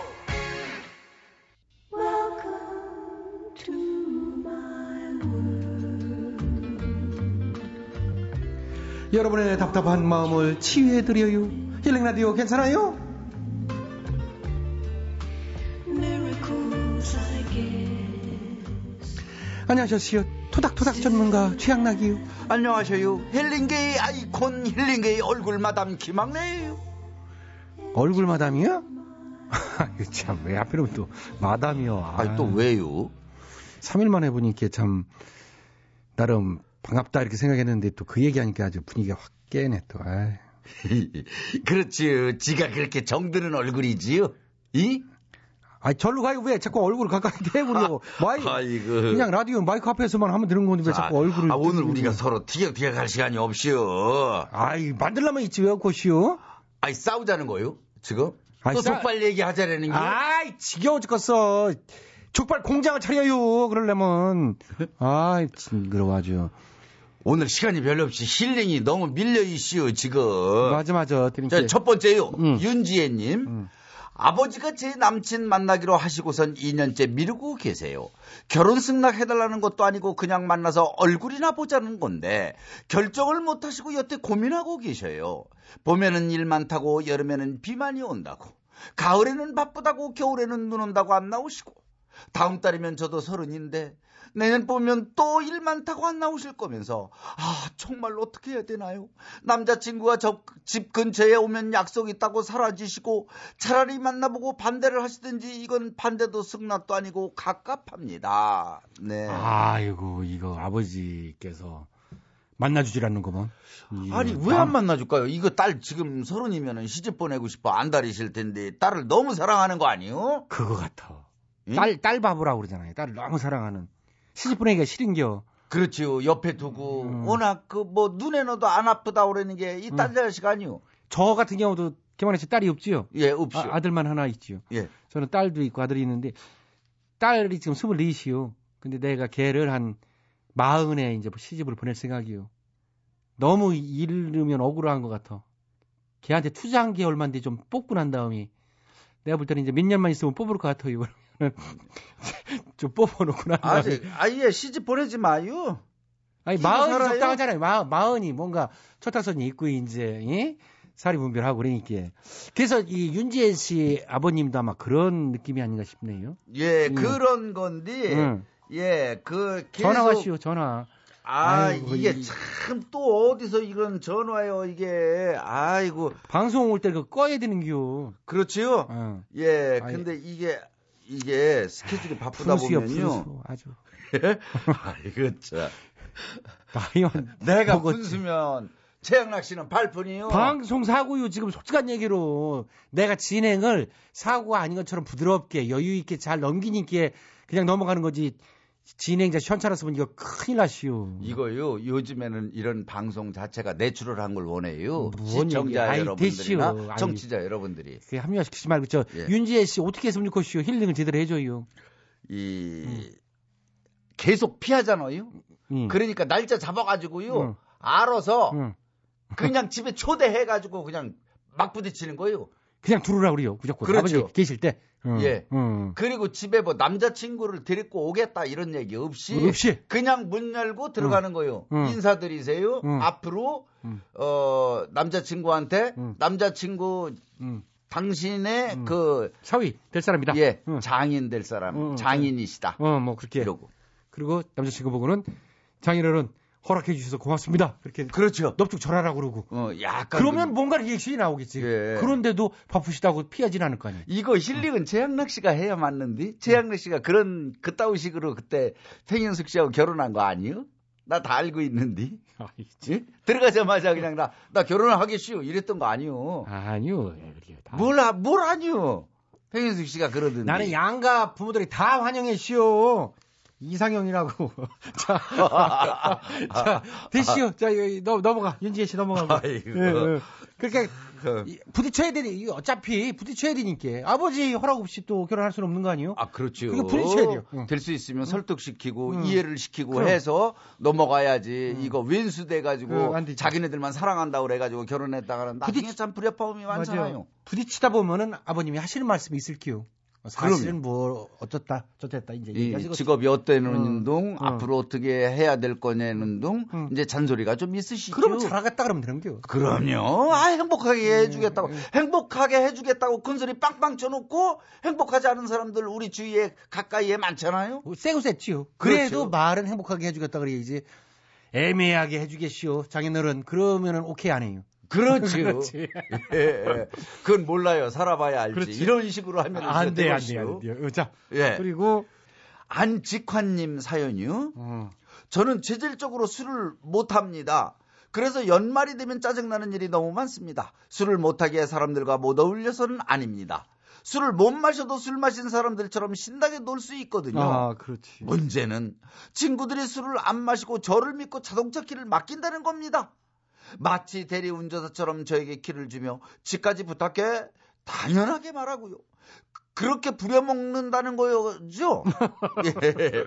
여러분의 답답한 마음을 치유해드려요. 힐링 라디오 괜찮아요? 안녕하셨어요. 토닥토닥 전문가 최양락이요. 안녕하세요. 힐링계의 아이콘 힐링계의 얼굴 마담 김학래예요. 얼굴 마담이요? 아유, 참, 왜 하필이면 또 마담이요. 아니, 또 왜요? 3일 만에 보니까 참, 나름 반갑다 이렇게 생각했는데 또 그 얘기하니까 아주 분위기가 확 깨네 또. 아이. 그렇지요. 지가 그렇게 정드는 얼굴이지요. 이? 아니, 절로 가요. 왜 자꾸 얼굴을 가까이 대고요. 마이, 아이고. 그냥 라디오 마이크 앞에서만 하면 되는 건데 왜 자꾸 얼굴을. 아, 오늘. 우리가 서로 티격태격 할 시간이 없이요. 아이, 만들려면 있지, 왜 없고시오? 아이, 싸우자는 거요? 지금? 아이, 또 싸- 속발 얘기하자라는 게? 아이, 지겨워 죽겠어. 족발 공장을 차려요, 그러려면. 아이, 징그러워 아주. 오늘 시간이 별로 없이 힐링이 너무 밀려 있시오, 지금. 맞아, 맞아. 자, 첫 번째요. 윤지혜님. 아버지가 제 남친 만나기로 하시고선 2년째 미루고 계세요. 결혼 승낙해달라는 것도 아니고 그냥 만나서 얼굴이나 보자는 건데 결정을 못 하시고 여태 고민하고 계셔요. 봄에는 일 많다고 여름에는 비만이 온다고 가을에는 바쁘다고 겨울에는 눈 온다고 안 나오시고 다음 달이면 저도 서른인데 내년 보면 또 일 많다고 안 나오실 거면서 아 정말 어떻게 해야 되나요? 남자친구가 저 집 근처에 오면 약속 있다고 사라지시고 차라리 만나보고 반대를 하시든지 이건 반대도 승낙도 아니고 갑갑합니다. 네. 아이고, 이거 아버지께서 만나주질 않는구먼. 아니 왜 남- 안 만나줄까요? 이거 딸 지금 서른이면 시집 보내고 싶어 안달이실 텐데 딸을 너무 사랑하는 거 아니요? 그거 같아. 딸, 딸 바보라고 그러잖아요. 딸을 너무 사랑하는. 시집 보내기가 싫은겨. 그렇지요. 옆에 두고 음. 워낙 그 뭐 눈에 넣어도 안 아프다 그러는 게 이 딸 자식 아니요? 저 같은 경우도 김원혜 씨 딸이 없지요? 예, 없이요. 아, 들만 하나 있지요. 예. 저는 딸도 있고 아들이 있는데 딸이 지금 24이요. 근데 내가 걔를 한 마흔에 이제 시집을 보낼 생각이요. 너무 이르면 억울한 것 같아. 걔한테 투자한 게 얼마인데 좀 뽑고 난 다음에 내가 볼 때는 이제 몇 년만 있으면 뽑을 것 같아요. 좀 다음에 아직 아예 시집 보내지 마요. 아니 마흔이 살아요? 적당하잖아요. 마, 마흔이 뭔가 초타선이 있고 이제 예? 사리 분별하고 그러니까. 그래서 이 윤지혜 씨 아버님도 아마 그런 느낌이 아닌가 싶네요. 예, 음. 그런 건데 응. 예, 그 계속 전화하시오 전화. 아, 아이고, 이게 이- 참또 어디서 이런 전화요, 이게. 아이고. 방송 올 때 그 꺼야 되는겨. 그렇지요? 어. 예, 아이. 근데 이게, 이게 스케줄이 바쁘다 푸르스요 보면요. 푸르스 아주. 예? 아이고, 참. 나이만 내가. 분수면 최양락 씨는 발푼이요. 방송 사고요. 지금 솔직한 얘기로 내가 진행을 사고가 아닌 것처럼 부드럽게 여유 있게 잘 넘기니까 그냥 넘어가는 거지. 진행자 현찰았으면 이거 큰일 나시오. 이거요, 요즘에는 이런 방송 자체가 내추럴한 걸 원해요. 뭔 시청자. 아이, 여러분들이나. 아이. 청취자 여러분들이. 그 합리화시키지 말고 저 예. 윤지혜 씨 어떻게 했으면 좋겠시오. 힐링을 제대로 해줘요. 이, 음. 계속 피하잖아요? 응. 그러니까 날짜 잡아가지고요. 응. 알아서 응. 그냥 집에 초대해가지고 그냥 막 부딪히는 거예요. 그냥 들으라 그래요. 무조건 그렇죠. 아버지 계실 때. 응. 예. 응. 그리고 집에 뭐 남자친구를 데리고 오겠다 이런 얘기 없이, 없이. 그냥 문 열고 들어가는 거예요. 응. 인사드리세요. 응. 앞으로 응. 어 남자친구한테 응. 남자친구 응. 당신의 응. 그 사위 될 사람이다. 예, 응. 장인 될 사람, 응, 응. 장인이시다. 어, 뭐 그렇게. 이러고. 그리고 남자친구 보고는 장인어른 허락해 주셔서 고맙습니다. 그렇게 그렇죠. 넙죽 절하라 그러고. 어, 약간 그러면 뭔가 리액션이 나오겠지. 예. 그런데도 바쁘시다고 피하진 않을 거 아니에요. 이거 힐링은 최양락 씨가 해야 맞는데 최양락 씨가 그런 그따위 식으로 그때 팽현숙 씨하고 결혼한 거 아니요? 나 다 알고 있는데 예? 들어가자마자 그냥 나 나 결혼을 하겠슈 이랬던 거 아니요? 아니요. 예. 뭘, 하- 뭘 아니요? 팽현숙 씨가 그러던데 나는 양가 부모들이 다 환영해 시오. 이상형이라고. 자, 자, 됐시오. 자, 넘, 넘어가. 윤지혜 씨 넘어가고. 아이고. 예, 예. 그러니까 이- 부딪혀야 되니 이거 어차피 부딪혀야 되니까 아버지 허락 없이 또 결혼할 수는 없는 거 아니에요? 아, 그렇죠. 그거 부딪혀야 돼요. 응. 될수 있으면 설득시키고 응. 이해를 시키고 그럼. 해서 넘어가야지. 이거 왼수돼 가지고 응, 안 되지. 자기네들만 사랑한다고 그래 가지고 결혼했다가는 나중에 참 불협화음이 많잖아요. 맞아요. 부딪히다 보면은 아버님이 하시는 말씀이 있을게요. 사실은 뭐 어쩌다 저쨌다 이제 이 직업이 어때는 응. 둥 응. 앞으로 어떻게 해야 될 거냐는 둥 이제 잔소리가 좀 있으시죠. 그러면 잘하겠다 그러면 되는 거요. 그럼요. 아 행복하게 해주겠다고 행복하게 해주겠다고 큰 소리 빵빵 쳐놓고 행복하지 않은 사람들 우리 주위에 가까이에 많잖아요. 세고 셌지요. 그래도 그렇죠. 말은 행복하게 해주겠다 그래야지. 애매하게 해주겠시오. 장인어른 그러면은 오케이 안 해요. 그렇죠. 그렇지. 예, 예. 그건 몰라요. 살아봐야 알지. 그렇지. 이런 식으로 하면 안 돼, 안 돼, 안 돼요. 자, 예. 그리고 안직환님 사연이요. 어. 저는 체질적으로 술을 못 합니다. 그래서 연말이 되면 짜증나는 일이 너무 많습니다. 술을 못하게 사람들과 못 어울려서는 아닙니다. 술을 못 마셔도 술 마신 사람들처럼 신나게 놀 수 있거든요. 아, 그렇지. 문제는 친구들이 술을 안 마시고 저를 믿고 자동차 키를 맡긴다는 겁니다. 마치 대리운전사처럼 저에게 키를 주며 집까지 부탁해 당연하게 말하고요. 그렇게 부려먹는다는 거죠? 예.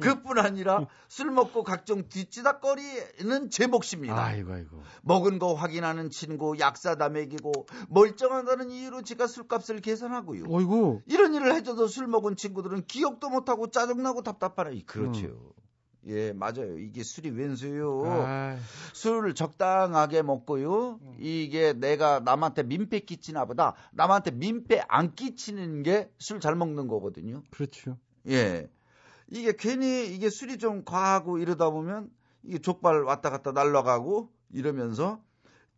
그뿐 아니라 술 먹고 각종 뒤치다거리는 제 몫입니다. 아이고, 아이고. 먹은 거 확인하는 친구, 약사다 먹이고 멀쩡하다는 이유로 제가 술값을 계산하고요. 어이구. 이런 일을 해줘도 술 먹은 친구들은 기억도 못하고 짜증나고 답답하네. 그렇죠. 예, 맞아요. 이게 술이 웬수요. 술을 적당하게 먹고요. 이게 내가 남한테 민폐 끼치나 보다. 남한테 민폐 안 끼치는 게 술 잘 먹는 거거든요. 그렇죠. 예. 이게 괜히 이게 술이 좀 과하고 이러다 보면 이게 족발 왔다 갔다 날아가고 이러면서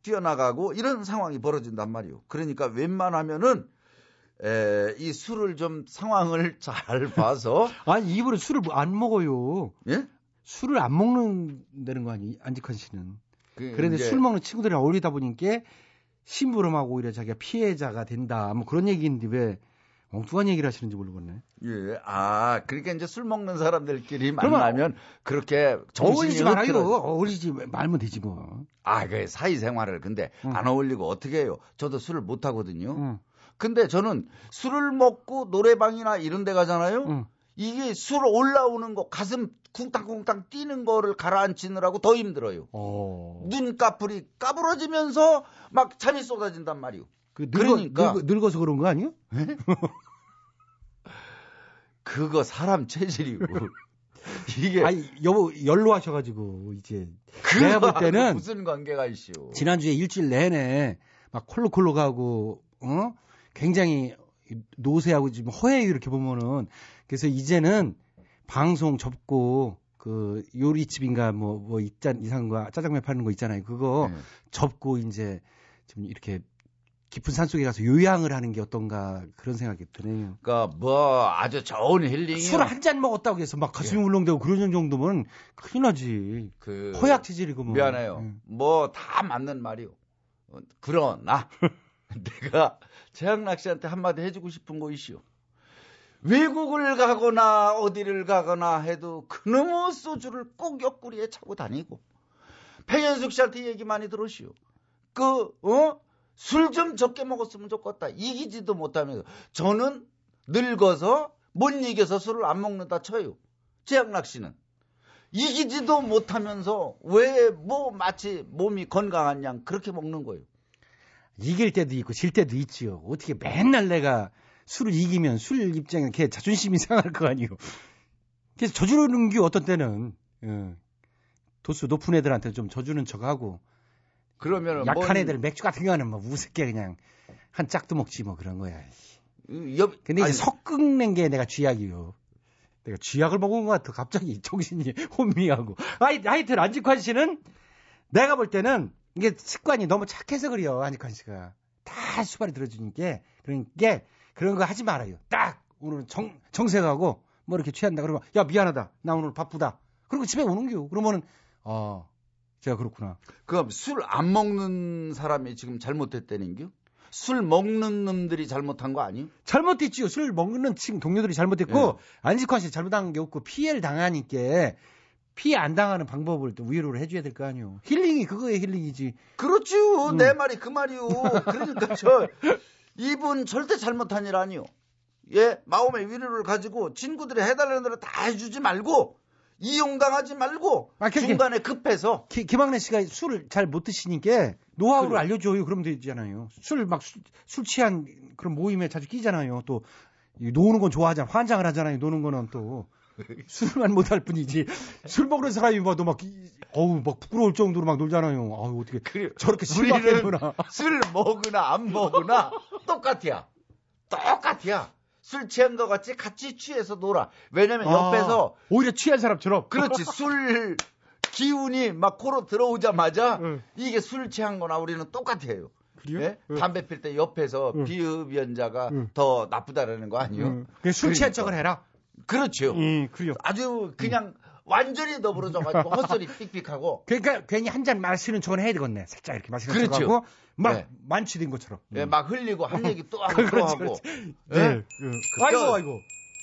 뛰어나가고 이런 상황이 벌어진단 말이에요. 그러니까 웬만하면은 에, 이 술을 좀 상황을 잘 봐서 아니 입으로 술을 안 먹어요. 예? 술을 안 먹는다는 거 아니 안직환 씨는. 그 그런데 이제- 술 먹는 친구들이랑 어울리다 보니까 심부름하고 오히려 자기가 피해자가 된다. 뭐 그런 얘기인데 왜 엉뚱한 얘기를 하시는지 모르겠네. 예, 아, 그러니까 이제 술 먹는 사람들끼리 만나면 그렇게 어울리지 말아요. 흐트러- 어울리지 말면 되지 뭐. 아, 그 사회생활을 근데 안 어울리고 어떻게 해요? 저도 술을 못 하거든요. 응. 근데 저는 술을 먹고 노래방이나 이런 데 가잖아요. 응. 이게 술 올라오는 거 가슴 쿵탕쿵탕 뛰는 거를 가라앉히느라고 더 힘들어요. 어. 눈꺼풀이 까부러지면서 막 잠이 쏟아진단 말이요. 그 늙어, 그러니까 늙어, 늙어 서 그런 거 아니에요? 그거 사람 체질이고 이게 아니 여보 연로 하셔가지고 이제 내가 볼 때는 무슨 관계가 있쇼? 지난주에 일주일 내내 막 콜록콜록 하고 어 굉장히 노쇠하고 지금 허해요 이렇게 보면은 그래서 이제는 방송 접고 그 요리집인가 뭐뭐 있잖 이상한 거 짜장면 파는 거 있잖아요 그거 네. 접고 이제 좀 이렇게 깊은 산 속에 가서 요양을 하는 게 어떤가 그런 생각이 드네요. 그러니까 뭐 아주 좋은 힐링이 술 한 잔 먹었다고 해서 막 가슴이 울렁대고 그런 정도면 큰일 나지. 그 허약 체질이고 뭐. 미안해요. 음. 뭐다 맞는 말이요. 어, 그러나 내가 최양락 씨한테 한마디 해주고 싶은 거 있시오. 외국을 가거나 어디를 가거나 해도 그놈의 소주를 꼭 옆구리에 차고 다니고 백현숙 씨한테 얘기 많이 들으시오. 그 어? 술 좀 적게 먹었으면 좋겠다. 이기지도 못하면서 저는 늙어서 못 이겨서 술을 안 먹는다 쳐요. 최양락 씨는 이기지도 못하면서 왜 뭐 마치 몸이 건강한 양 그렇게 먹는 거예요. 이길 때도 있고 질 때도 있지요. 어떻게 맨날 내가 술을 이기면 술 입장에 걔 자존심이 상할 거 아니에요. 그래서 저주는 게 어떤 때는 어, 도수 높은 애들한테 좀 저주는 척하고 그러면 약한 애들 맥주 같은 거는 뭐 우습게 그냥 한 짝도 먹지 뭐 그런 거야. 옆, 근데 이제 섞는 게 내가 쥐약이요. 내가 쥐약을 먹은 것 같아. 갑자기 정신이 혼미하고. 하이, 하여튼 안직환 씨는 내가 볼 때는 이게 습관이 너무 착해서 그래요. 안직환 씨가. 다 수발이 들어주니까. 그러니까 그런 거 하지 말아요. 딱 오늘 정, 정색하고 뭐 이렇게 취한다. 그러면 야 미안하다. 나 오늘 바쁘다. 그리고 집에 오는 겨. 그러면은 아 제가 그렇구나. 그럼 술 안 먹는 사람이 지금 잘못했다는 겨? 술 먹는 놈들이 잘못한 거 아니에요? 잘못했지요. 술 먹는 친 동료들이 잘못했고 예. 안식환 씨 잘못한 게 없고 피해를 당하니까 피해 안 당하는 방법을 또 위로를 해줘야 될 거 아니요. 힐링이 그거에 힐링이지. 그렇지요. 음. 내 말이 그 말이요. 그러니까 저 이분 절대 잘못한 일 아니요. 예, 마음의 위로를 가지고 친구들이 해달라는 대로 다 해주지 말고 이용당하지 말고 아, 그게- 중간에 급해서 기- 김학래 씨가 술을 잘 못 드시니까 노하우를 그래. 알려줘요. 그러면 되잖아요. 술 막술 취한 그런 모임에 자주 끼잖아요. 또이 노는 건 좋아하잖아. 환장을 하잖아요. 노는 거는 또 술만 못할 뿐이지. 술 먹는 사람이 봐도 막 이- 어우 막 부끄러울 정도로 막 놀잖아요. 아유 어떻게 저렇게 심하게 우리는 노나. 술 먹으나 안 먹으나 똑같이야. 똑같이야. 술 취한 것 같이 같이 취해서 놀아. 왜냐면 아, 옆에서 오히려 취한 사람처럼. 그렇지 술 기운이 막 코로 들어오자마자 이게 술 취한 거나 우리는 똑같아요. 예? 담배 필 때 옆에서 비흡연자가 더 나쁘다라는 거. 그냥 술 취한 척을 해라. 그렇죠. 음, 그래요. 아주 그냥 완전히 너부러져가지고 헛소리 삑삑하고. 그러니까 괜히 한 잔 마시는 척은 해야 되겠네. 살짝 이렇게 마시는 그렇죠. 척하고 막 네. 만취된 것처럼. 예, 막 흘리고 할 얘기 또 하고 또 하고. 예? 네. 그, 그 아이고 껴- 아이고.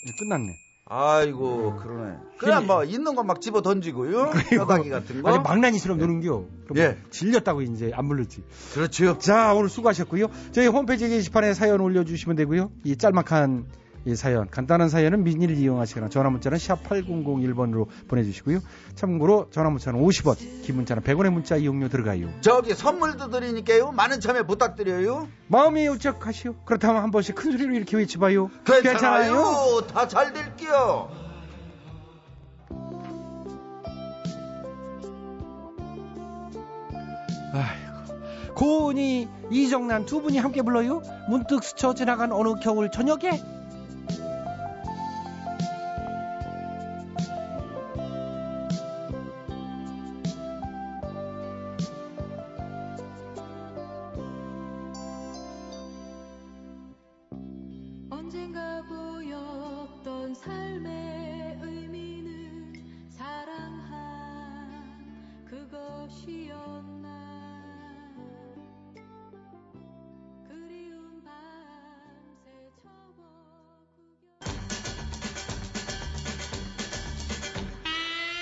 네, 끝났네. 아이고 그러네. 그냥 뭐 있는 거 막 집어 던지고요. 뼈다귀 같은 거. 아니 망나니처럼 노는겨. 예. 질렸다고 이제 안 불렀지. 그렇죠. 자 오늘 수고하셨고요. 저희 홈페이지 게시판에 사연 올려주시면 되고요. 이 짤막한 이 사연, 간단한 사연은 미니를 이용하시거나 전화 문자는 샵 8001번으로 보내주시고요. 참고로 전화 문자는 50원, 긴 문자는 100원의 문자 이용료 들어가요. 저기 선물도 드리니까요. 많은 참여 부탁드려요. 마음이 울적하시오. 그렇다면 한 번씩 큰 소리로 이렇게 외쳐봐요. 괜찮아요. 다 잘 될게요. 아이고. 고은이, 이정란 두 분이 함께 불러요. 문득 스쳐 지나간 어느 겨울 저녁에 그것이었나? 그리운 밤새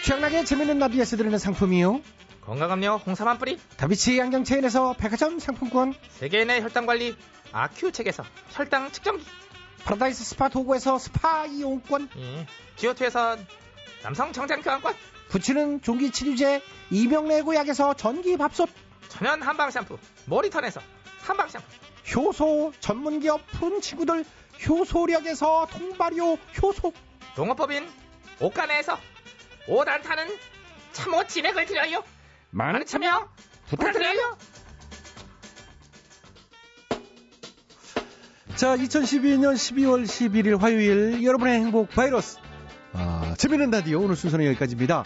최양락의 재밌는 라디오에서 드리는 상품이요. 건강음료 홍삼 한 뿌리, 다비치 안경 체인에서 백화점 상품권, 세계인의 혈당관리 아큐첵에서 혈당 측정기, 파라다이스 스파 도고에서 스파 이용권, 예. 지오투에서 남성 정장 교환권, 붙이는 종기 치료제 이명래 고약에서 전기 밥솥, 천연 한방 샴푸, 모리턴에서 한방 샴푸, 효소 전문기업 푸른 친구들 효소력에서 통발효 효소, 농업법인 옷가네에서 오단타는 참옷 진액을 드려요. 많은 참여 부탁드려요. 자, 2012년 12월 11일 화요일 여러분의 행복 바이러스. 아, 재밌는 라디오 오늘 순서는 여기까지입니다.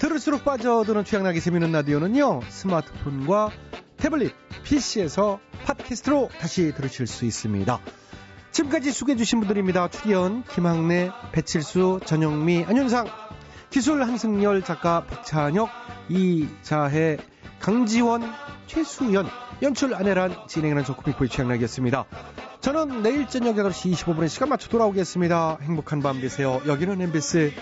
들을수록 빠져드는 취향나게 재밌는 라디오는요. 스마트폰과 태블릿, PC에서 팟캐스트로 다시 들으실 수 있습니다. 지금까지 수고해주신 분들입니다. 출연 김학래, 배칠수, 전영미, 안윤상, 기술 한승열 작가 박찬혁, 이자혜, 강지원, 최수연, 연출 안혜란, 진행하는 조코pik보의 취향나기였습니다. 저는 내일 저녁 8시 25분에 시간 맞춰 돌아오겠습니다. 행복한 밤 되세요. 여기는 MBC